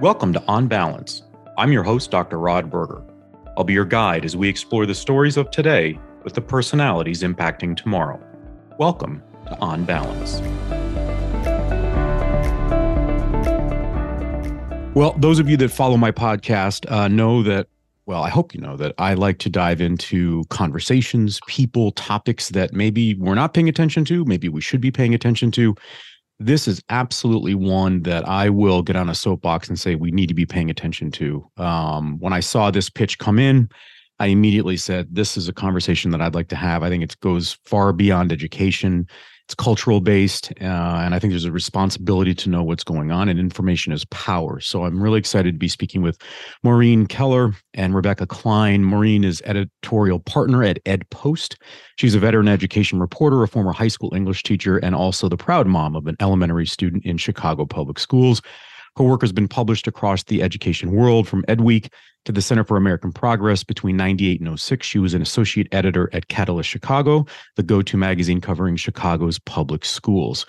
Welcome to On Balance. I'm your host, Dr. Rod Berger. I'll be your guide as we explore the stories of today with the personalities impacting tomorrow. Welcome to On Balance. Well, those of you that follow my podcast uh, know that, well, I hope you know that I like to dive into conversations, people, topics that maybe we're not paying attention to, maybe we should be paying attention to, this is absolutely one that I will get on a soapbox and say we need to be paying attention to. Um, when I saw this pitch come in, I immediately said, This is a conversation that I'd like to have. I think it goes far beyond education it's cultural based uh, and i think there's a responsibility to know what's going on and information is power. So i'm really excited to be speaking with maureen kelleher and rebecca klein. Maureen is editorial partner at ed post she's a veteran education reporter a former high school english teacher and also the proud mom of an elementary student in chicago public schools her work has been published across the education world from EdWeek to the Center for American Progress between 98 and 06. She was an associate editor at Catalyst Chicago, the go to magazine covering Chicago's public schools.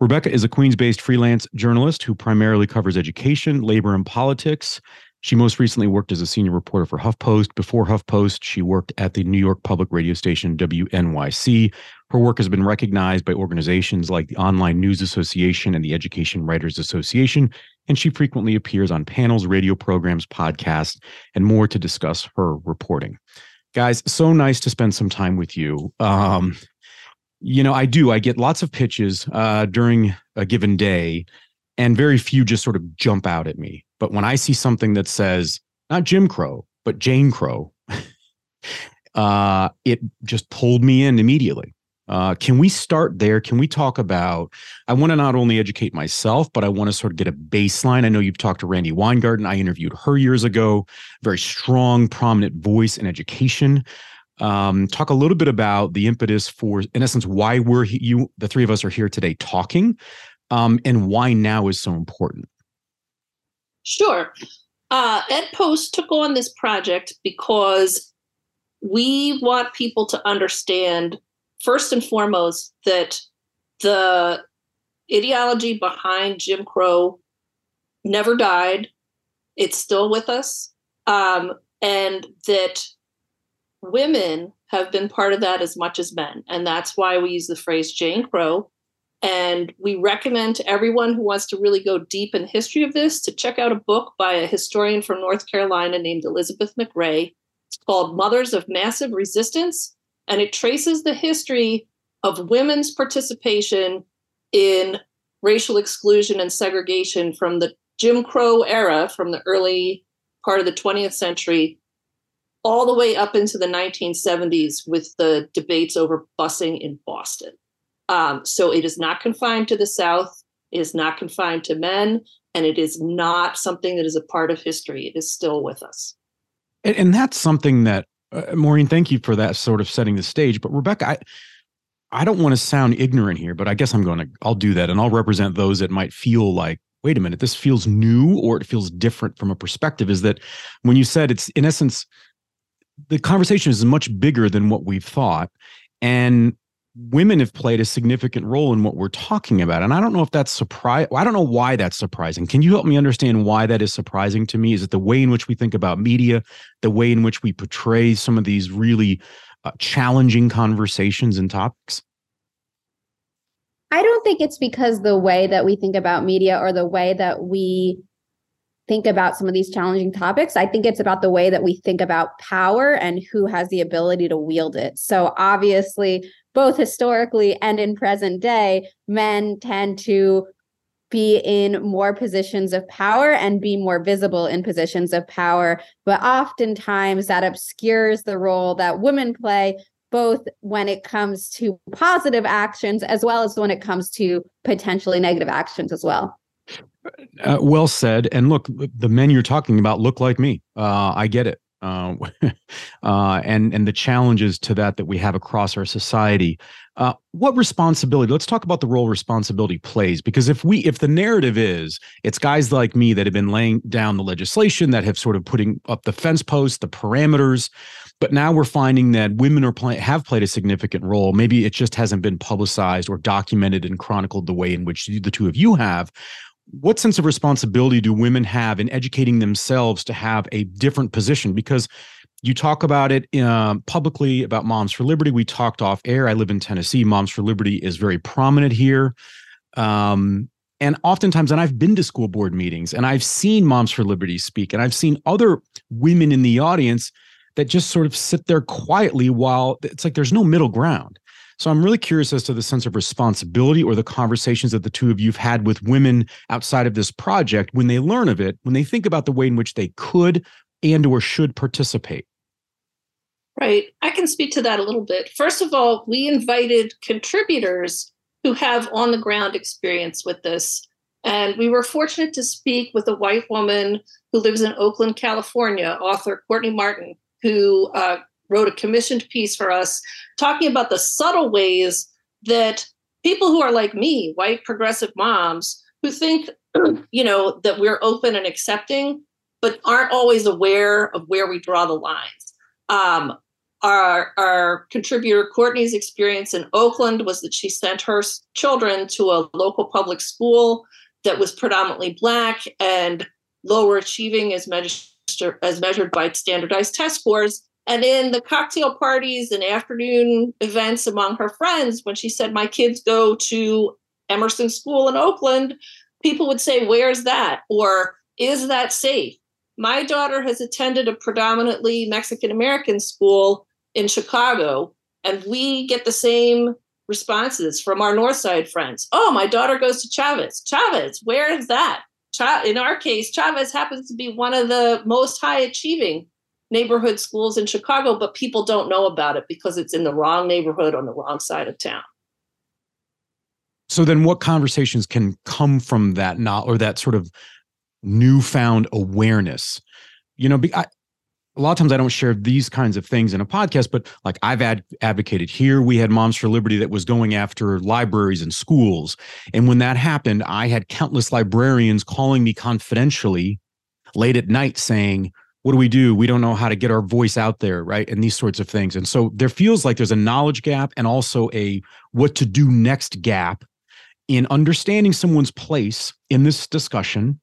Rebecca is a Queens based freelance journalist who primarily covers education, labor, and politics. She most recently worked as a senior reporter for HuffPost. Before HuffPost, she worked at the New York public radio station WNYC. Her work has been recognized by organizations like the Online News Association and the Education Writers Association, and she frequently appears on panels, radio programs, podcasts, and more to discuss her reporting. Guys, so nice to spend some time with you. Um, you know, I do. I get lots of pitches uh, during a given day, and very few just sort of jump out at me. But when I see something that says not Jim Crow, but Jane Crow, uh, it just pulled me in immediately. Uh, can we start there? Can we talk about? I want to not only educate myself, but I want to sort of get a baseline. I know you've talked to Randi Weingarten. I interviewed her years ago. Very strong, prominent voice in education. Um, talk a little bit about the impetus for, in essence, why we're you, the three of us are here today talking, um, and why now is so important. Sure. Uh, Ed Post took on this project because we want people to understand, first and foremost, that the ideology behind Jim Crow never died. It's still with us. Um, and that women have been part of that as much as men. And that's why we use the phrase Jane Crow and we recommend to everyone who wants to really go deep in the history of this to check out a book by a historian from North Carolina named Elizabeth McRae. It's called Mothers of Massive Resistance, and it traces the history of women's participation in racial exclusion and segregation from the Jim Crow era, from the early part of the 20th century, all the way up into the 1970s with the debates over busing in Boston. Um, so it is not confined to the South, it is not confined to men, and it is not something that is a part of history. It is still with us. And, and that's something that, uh, Maureen, thank you for that sort of setting the stage. But Rebecca, I, I don't want to sound ignorant here, but I guess I'm going to, I'll do that. And I'll represent those that might feel like, wait a minute, this feels new or it feels different from a perspective. Is that when you said it's, in essence, the conversation is much bigger than what we've thought. And women have played a significant role in what we're talking about. And I don't know if that's surprise. I don't know why that's surprising. Can you help me understand why that is surprising to me? Is it the way in which we think about media, the way in which we portray some of these really uh, challenging conversations and topics? I don't think it's because the way that we think about media or the way that we think about some of these challenging topics. I think it's about the way that we think about power and who has the ability to wield it. So, obviously, both historically and in present day, men tend to be in more positions of power and be more visible in positions of power. But oftentimes that obscures the role that women play, both when it comes to positive actions as well as when it comes to potentially negative actions as well. Uh, well said. And look, the men you're talking about look like me. Uh, I get it uh, uh, and and the challenges to that that we have across our society. Uh, what responsibility? Let's talk about the role responsibility plays because if we if the narrative is it's guys like me that have been laying down the legislation that have sort of putting up the fence posts, the parameters, but now we're finding that women are play, have played a significant role. Maybe it just hasn't been publicized or documented and chronicled the way in which the two of you have what sense of responsibility do women have in educating themselves to have a different position? Because you talk about it uh, publicly about Moms for Liberty. We talked off air. I live in Tennessee. Moms for Liberty is very prominent here. Um, and oftentimes, and I've been to school board meetings and I've seen Moms for Liberty speak, and I've seen other women in the audience that just sort of sit there quietly while it's like there's no middle ground. So I'm really curious as to the sense of responsibility or the conversations that the two of you have had with women outside of this project when they learn of it, when they think about the way in which they could and or should participate. Right. I can speak to that a little bit. First of all, we invited contributors who have on the ground experience with this. And we were fortunate to speak with a white woman who lives in Oakland, California, author Courtney Martin, who uh, wrote a commissioned piece for us talking about the subtle ways that people who are like me, white progressive moms, who think, you know, that we're open and accepting, but aren't always aware of where we draw the lines. Um, our, our contributor Courtney's experience in Oakland was that she sent her children to a local public school that was predominantly black and lower achieving as, measured as measured by standardized test scores. And in the cocktail parties and afternoon events among her friends, when she said, My kids go to Emerson School in Oakland, people would say, Where's that? Or is that safe? My daughter has attended a predominantly Mexican American school in Chicago, and we get the same responses from our North Side friends. Oh, my daughter goes to Chavez. Chavez, where is that? in our case, Chavez happens to be one of the most high achieving neighborhood schools in Chicago, but people don't know about it because it's in the wrong neighborhood on the wrong side of town. So then what conversations can come from that not or that sort of newfound awareness? You know, I, a lot of times I don't share these kinds of things in a podcast, but like I've ad- advocated here, we had Moms for Liberty that was going after libraries and schools. And when that happened, I had countless librarians calling me confidentially late at night saying, what do we do? We don't know how to get our voice out there, right? And these sorts of things. And so there feels like there's a knowledge gap and also a what to do next gap in understanding someone's place in this discussion,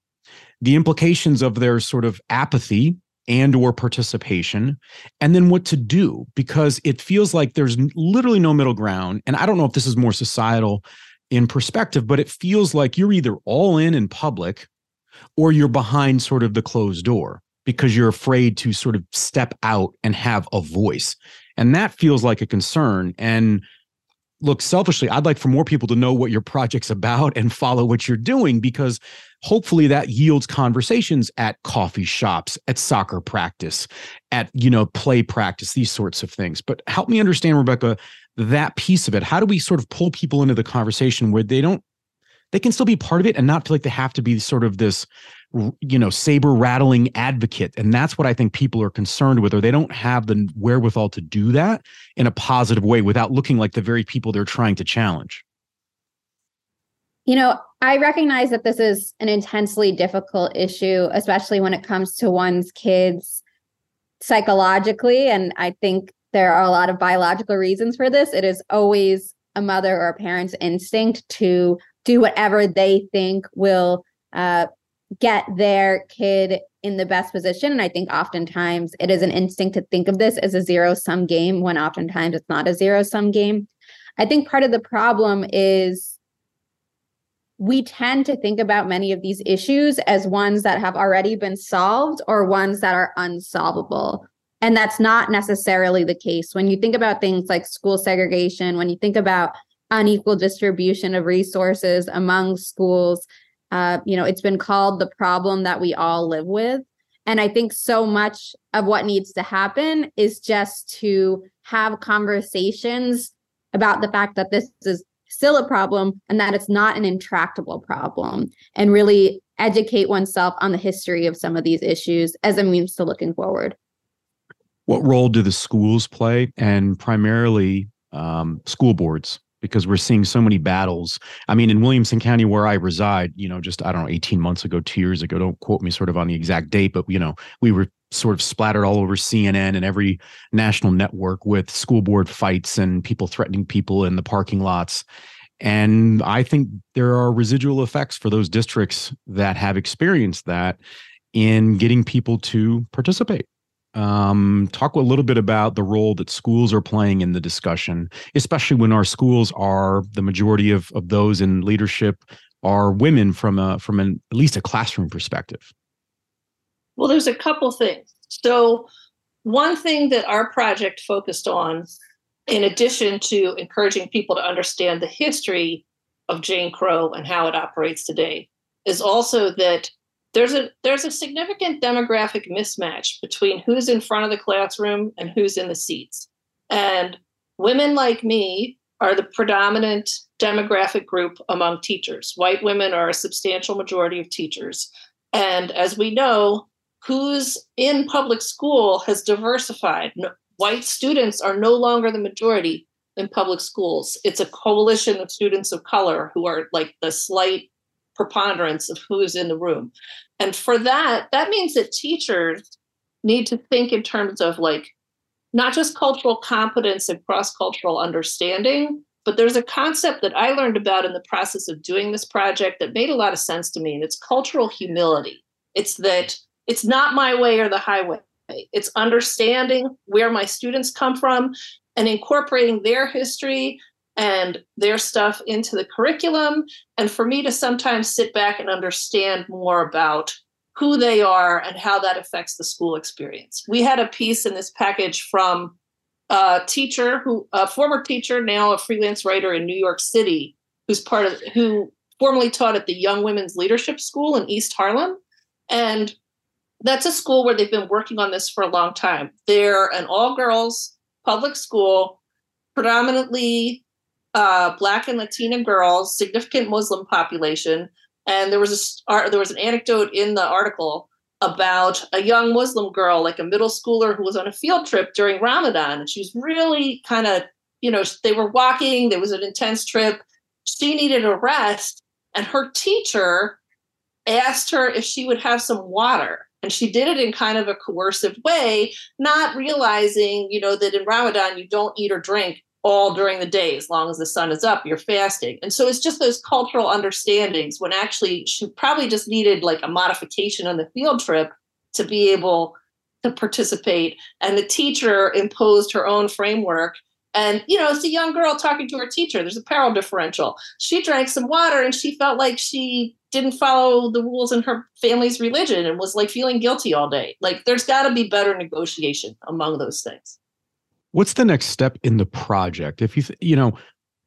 the implications of their sort of apathy and or participation and then what to do because it feels like there's literally no middle ground and i don't know if this is more societal in perspective but it feels like you're either all in in public or you're behind sort of the closed door because you're afraid to sort of step out and have a voice. And that feels like a concern. And look selfishly i'd like for more people to know what your project's about and follow what you're doing because hopefully that yields conversations at coffee shops at soccer practice at you know play practice these sorts of things. But help me understand rebecca that piece of it. How do we sort of pull people into the conversation where they don't they can still be part of it and not feel like they have to be sort of this you know saber rattling advocate. And that's what i think people are concerned with or they don't have the wherewithal to do that in a positive way without looking like the very people they're trying to challenge. You know i recognize that this is an intensely difficult issue especially when it comes to one's kids psychologically. And i think there are a lot of biological reasons for this. It is always a mother or a parent's instinct to do whatever they think will uh, get their kid in the best position. And I think oftentimes it is an instinct to think of this as a zero sum game when oftentimes it's not a zero sum game. I think part of the problem is we tend to think about many of these issues as ones that have already been solved or ones that are unsolvable. And that's not necessarily the case. When you think about things like school segregation, when you think about unequal distribution of resources among schools, uh, you know, it's been called the problem that we all live with. And I think so much of what needs to happen is just to have conversations about the fact that this is still a problem and that it's not an intractable problem and really educate oneself on the history of some of these issues as a means to looking forward. What role do the schools play and primarily um, school boards because we're seeing so many battles. I mean, in Williamson County, where I reside, you know, just I don't know, 18 months ago, two years ago, don't quote me sort of on the exact date, but you know, we were sort of splattered all over CNN and every national network with school board fights and people threatening people in the parking lots. And I think there are residual effects for those districts that have experienced that in getting people to participate. Um, talk a little bit about the role that schools are playing in the discussion, especially when our schools are the majority of, of those in leadership are women from a from an at least a classroom perspective. Well, there's a couple things. So, one thing that our project focused on, in addition to encouraging people to understand the history of Jane Crow and how it operates today, is also that there's a there's a significant demographic mismatch between who's in front of the classroom and who's in the seats. And women like me are the predominant demographic group among teachers. White women are a substantial majority of teachers. And as we know, who's in public school has diversified. white students are no longer the majority in public schools. It's a coalition of students of color who are like the slight preponderance of who is in the room. And for that, that means that teachers need to think in terms of like not just cultural competence and cross cultural understanding, but there's a concept that I learned about in the process of doing this project that made a lot of sense to me, and it's cultural humility. It's that it's not my way or the highway. It's understanding where my students come from and incorporating their history and their stuff into the curriculum and for me to sometimes sit back and understand more about who they are and how that affects the school experience. We had a piece in this package from a teacher who a former teacher now a freelance writer in New York City who's part of who formerly taught at the Young Women's Leadership School in East Harlem and that's a school where they've been working on this for a long time. They're an all girls public school, predominantly uh, Black and Latina girls, significant Muslim population. And there was a there was an anecdote in the article about a young Muslim girl, like a middle schooler, who was on a field trip during Ramadan, and she was really kind of, you know, they were walking. There was an intense trip. She needed a rest, and her teacher asked her if she would have some water. And she did it in kind of a coercive way, not realizing, you know, that in Ramadan you don't eat or drink all during the day as long as the sun is up you're fasting. And so it's just those cultural understandings when actually she probably just needed like a modification on the field trip to be able to participate. And the teacher imposed her own framework. And you know it's a young girl talking to her teacher. There's a power differential. She drank some water and she felt like she didn't follow the rules in her family's religion and was like feeling guilty all day. Like there's got to be better negotiation among those things. What's the next step in the project? If you, th- you know,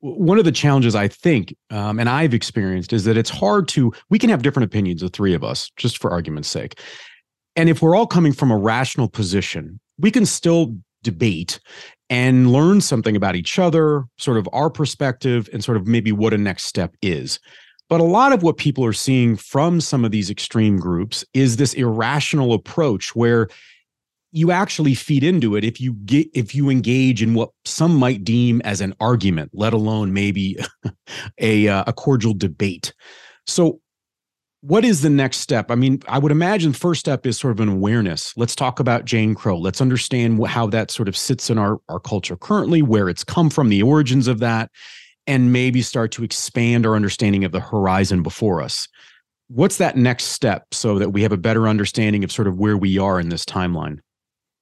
one of the challenges I think, um, and I've experienced, is that it's hard to, we can have different opinions, the three of us, just for argument's sake. And if we're all coming from a rational position, we can still debate and learn something about each other, sort of our perspective, and sort of maybe what a next step is. But a lot of what people are seeing from some of these extreme groups is this irrational approach where you actually feed into it if you get if you engage in what some might deem as an argument, let alone maybe a uh, a cordial debate. So what is the next step? I mean, I would imagine first step is sort of an awareness. Let's talk about Jane Crow. Let's understand how that sort of sits in our, our culture currently, where it's come from, the origins of that, and maybe start to expand our understanding of the horizon before us. What's that next step so that we have a better understanding of sort of where we are in this timeline?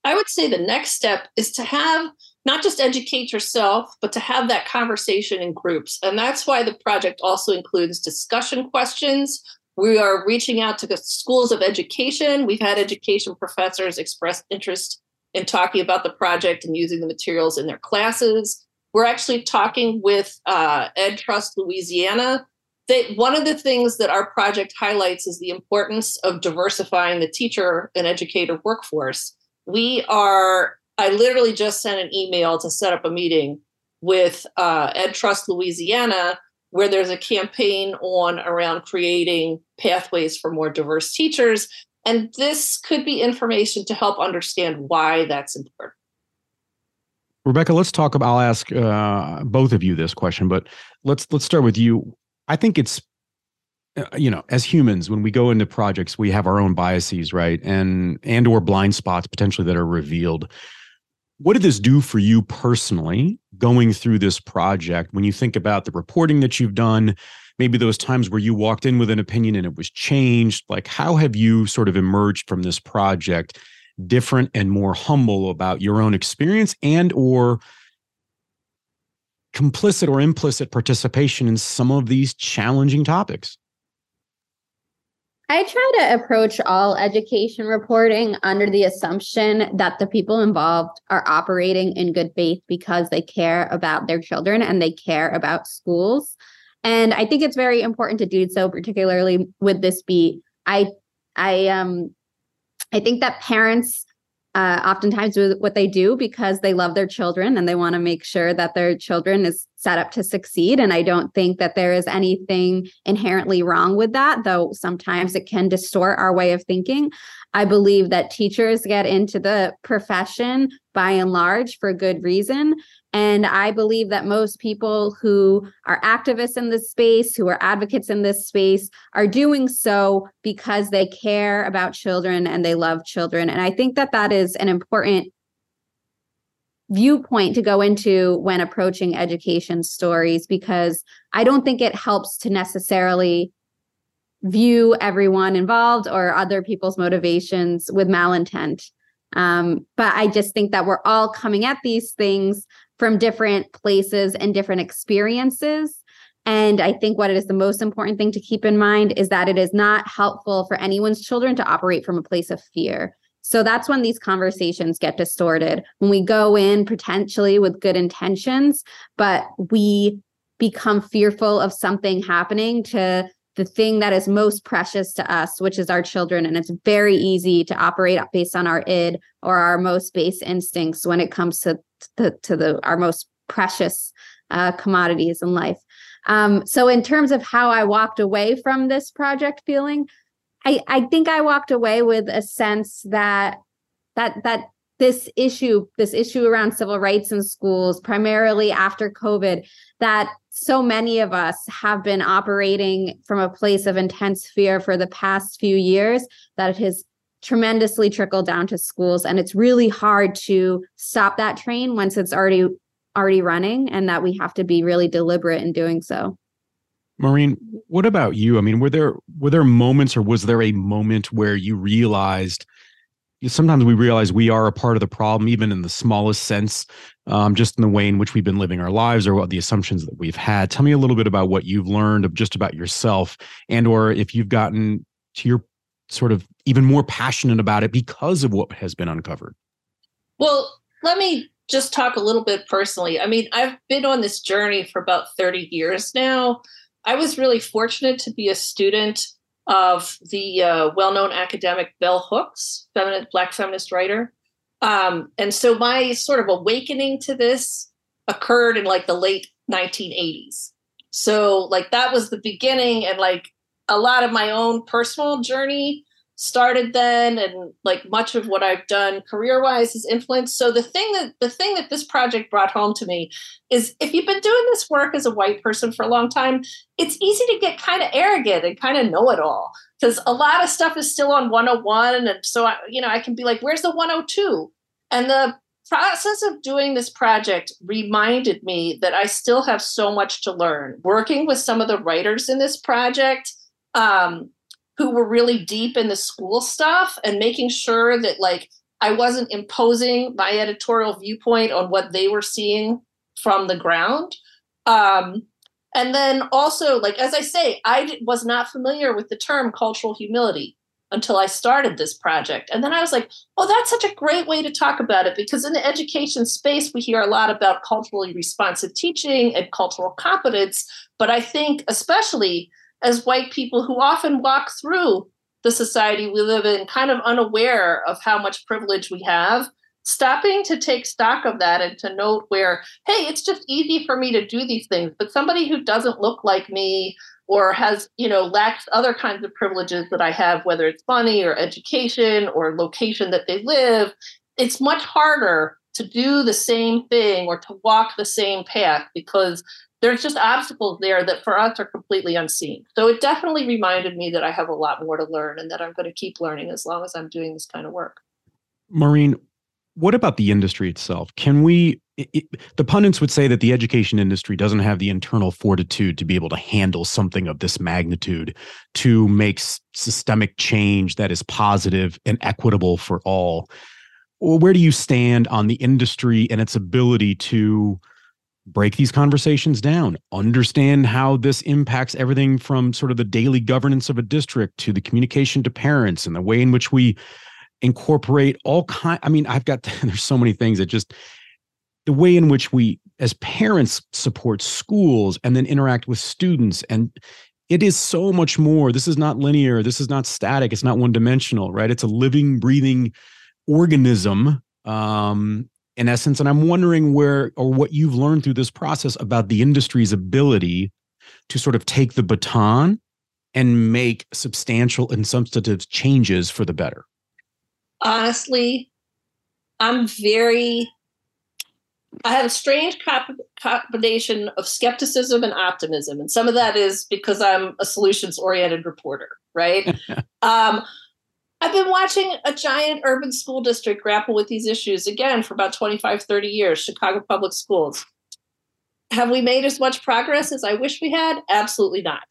I would say the next step is to have not just educate yourself, but to have that conversation in groups. And that's why the project also includes discussion questions. We are reaching out to the schools of education. We've had education professors express interest in talking about the project and using the materials in their classes. We're actually talking with uh, Ed Trust Louisiana. They, one of the things that our project highlights is the importance of diversifying the teacher and educator workforce. We are, I literally just sent an email to set up a meeting with uh, Ed Trust Louisiana, where there's a campaign on around creating pathways for more diverse teachers. And this could be information to help understand why that's important. Rebecca, let's talk about. I'll ask uh, both of you this question, but let's let's start with you. I think it's Uh, you know as humans when we go into projects we have our own biases right? And and or blind spots potentially that are revealed. What did this do for you personally going through this project? When you think about the reporting that you've done maybe those times where you walked in with an opinion and it was changed like how have you sort of emerged from this project different and more humble about your own experience and or complicit or implicit participation in some of these challenging topics I try to approach all education reporting under the assumption that the people involved are operating in good faith because they care about their children and they care about schools. And I think it's very important to do so, particularly with this beat. I I um I think that parents uh, oftentimes what they do because they love their children and they want to make sure that their children is set up to succeed. And I don't think that there is anything inherently wrong with that, though sometimes it can distort our way of thinking. I believe that teachers get into the profession by and large for good reason. And I believe that most people who are activists in this space, who are advocates in this space, are doing so because they care about children and they love children. And I think that that is an important viewpoint to go into when approaching education stories because I don't think it helps to necessarily view everyone involved or other people's motivations with malintent. Um, but I just think that we're all coming at these things from different places and different experiences. And I think what is the most important thing to keep in mind is that it is not helpful for anyone's children to operate from a place of fear. So that's when these conversations get distorted. When we go in potentially with good intentions, but we become fearful of something happening to the thing that is most precious to us, which is our children. And it's very easy to operate based on our id or our most base instincts when it comes to the to the our most precious uh, commodities in life. Um, so in terms of how I walked away from this project feeling, I, I think I walked away with a sense that that that this issue, this issue around civil rights in schools, primarily after COVID, that so many of us have been operating from a place of intense fear for the past few years, that it has tremendously trickled down to schools. And it's really hard to stop that train once it's already already running, and that we have to be really deliberate in doing so. Maureen, what about you? I mean, were there were there moments or was there a moment where you realized sometimes we realize we are a part of the problem, even in the smallest sense, um, just in the way in which we've been living our lives or what the assumptions that we've had. Tell me a little bit about what you've learned of just about yourself, and or if you've gotten to your sort of even more passionate about it because of what has been uncovered. Well, let me just talk a little bit personally. I mean, I've been on this journey for about 30 years now. I was really fortunate to be a student of the uh, well-known academic Bell Hooks, feminist, black feminist writer. Um, and so my sort of awakening to this occurred in like the late 1980s. So like that was the beginning, and like a lot of my own personal journey started then and like much of what I've done career wise is influenced. So the thing that the thing that this project brought home to me is if you've been doing this work as a white person for a long time, it's easy to get kind of arrogant and kind of know it all because a lot of stuff is still on 101 and so I, you know I can be like where's the 102? And the process of doing this project reminded me that I still have so much to learn. Working with some of the writers in this project um, who were really deep in the school stuff and making sure that like I wasn't imposing my editorial viewpoint on what they were seeing from the ground. Um, and then also, like as I say, I was not familiar with the term cultural humility until I started this project. And then I was like, oh, that's such a great way to talk about it because in the education space, we hear a lot about culturally responsive teaching and cultural competence. But I think, especially as white people who often walk through the society we live in kind of unaware of how much privilege we have stopping to take stock of that and to note where hey it's just easy for me to do these things but somebody who doesn't look like me or has you know lacks other kinds of privileges that i have whether it's money or education or location that they live it's much harder to do the same thing or to walk the same path because there's just obstacles there that for us are completely unseen. So it definitely reminded me that I have a lot more to learn and that I'm going to keep learning as long as I'm doing this kind of work. Maureen, what about the industry itself? Can we? It, the pundits would say that the education industry doesn't have the internal fortitude to be able to handle something of this magnitude to make systemic change that is positive and equitable for all. Where do you stand on the industry and its ability to break these conversations down, understand how this impacts everything from sort of the daily governance of a district to the communication to parents and the way in which we incorporate all kind i mean i've got there's so many things that just the way in which we as parents support schools and then interact with students and it is so much more. This is not linear. This is not static. It's not one dimensional right? It's a living breathing organism um in essence and i'm wondering where or what you've learned through this process about the industry's ability to sort of take the baton and make substantial and substantive changes for the better honestly, I'm very, I have a strange combination of skepticism and optimism. And some of that is because I'm a solutions oriented reporter, right? um, I've been watching a giant urban school district grapple with these issues again for about 25, 30 years, Chicago Public Schools. Have we made as much progress as I wish we had? Absolutely not.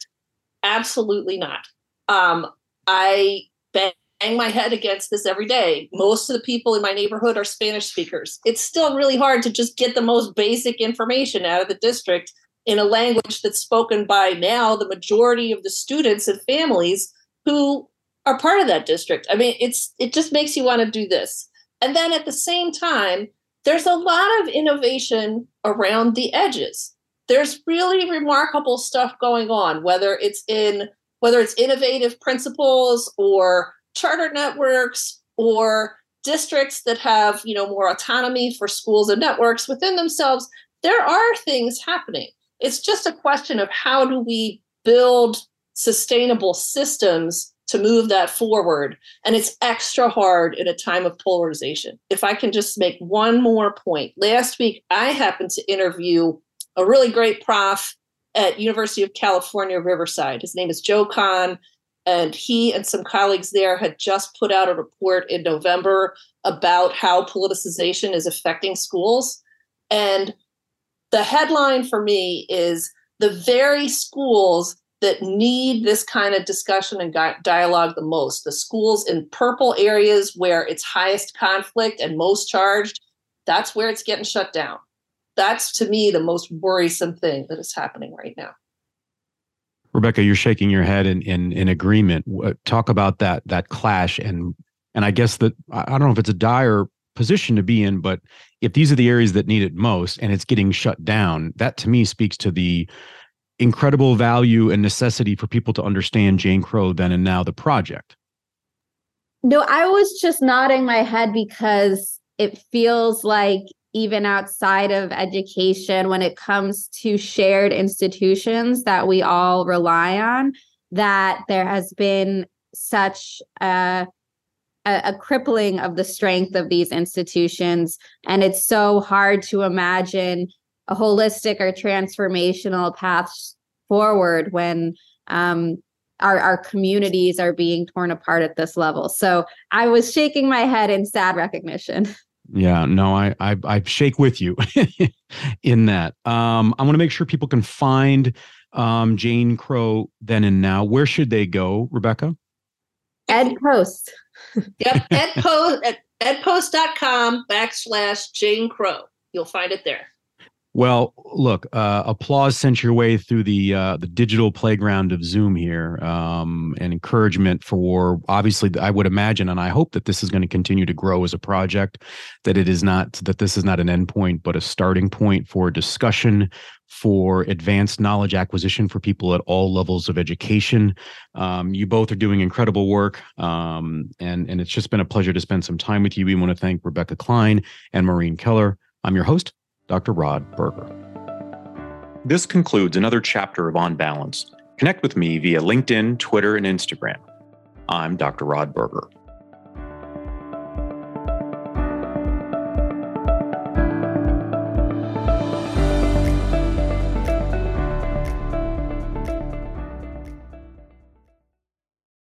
Absolutely not. Um, I bang my head against this every day. Most of the people in my neighborhood are Spanish speakers. It's still really hard to just get the most basic information out of the district in a language that's spoken by now the majority of the students and families who are part of that district. I mean, it's it just makes you want to do this. And then at the same time, there's a lot of innovation around the edges. There's really remarkable stuff going on, whether it's in whether it's innovative principles or charter networks or districts that have you know more autonomy for schools and networks within themselves there are things happening it's just a question of how do we build sustainable systems to move that forward. And it's extra hard in a time of polarization. If i can just make one more point. Last week i happened to interview a really great prof at university of california riverside. His name is joe kahne and he and some colleagues there had just put out a report in November about how politicization is affecting schools. And the headline for me is the very schools that need this kind of discussion and dialogue the most, the schools in purple areas where it's highest conflict and most charged, that's where it's getting shut down. That's to me the most worrisome thing that is happening right now. Rebecca, you're shaking your head in in, in agreement. Uh, talk about that that clash and and I guess that I don't know if it's a dire position to be in, but if these are the areas that need it most and it's getting shut down, that to me speaks to the incredible value and necessity for people to understand Jane Crow then and now the project. No, I was just nodding my head because it feels like even outside of education when it comes to shared institutions that we all rely on that there has been such a, a, crippling of the strength of these institutions and it's so hard to imagine a holistic or transformational path forward when um, our, our communities are being torn apart at this level. So I was shaking my head in sad recognition. Yeah, no, I I, I shake with you in that. Um, I want to make sure people can find um, Jane Crow then and now. Where should they go, Rebecca? Ed Post. yep, Ed Post at edpost.com backslash Jane Crow. You'll find it there. Well, look, uh, applause sent your way through the uh, the digital playground of Zoom here, um, and encouragement for obviously. I would imagine, and I hope that this is going to continue to grow as a project. That it is not that this is not an endpoint, but a starting point for discussion, for advanced knowledge acquisition for people at all levels of education. Um, you both are doing incredible work, um, and and it's just been a pleasure to spend some time with you. We want to thank Rebecca Klein and Maureen Kelleher. I'm your host, Dr. Rod Berger. This concludes another chapter of On Balance. Connect with me via LinkedIn, Twitter, and Instagram. I'm Dr. Rod Berger.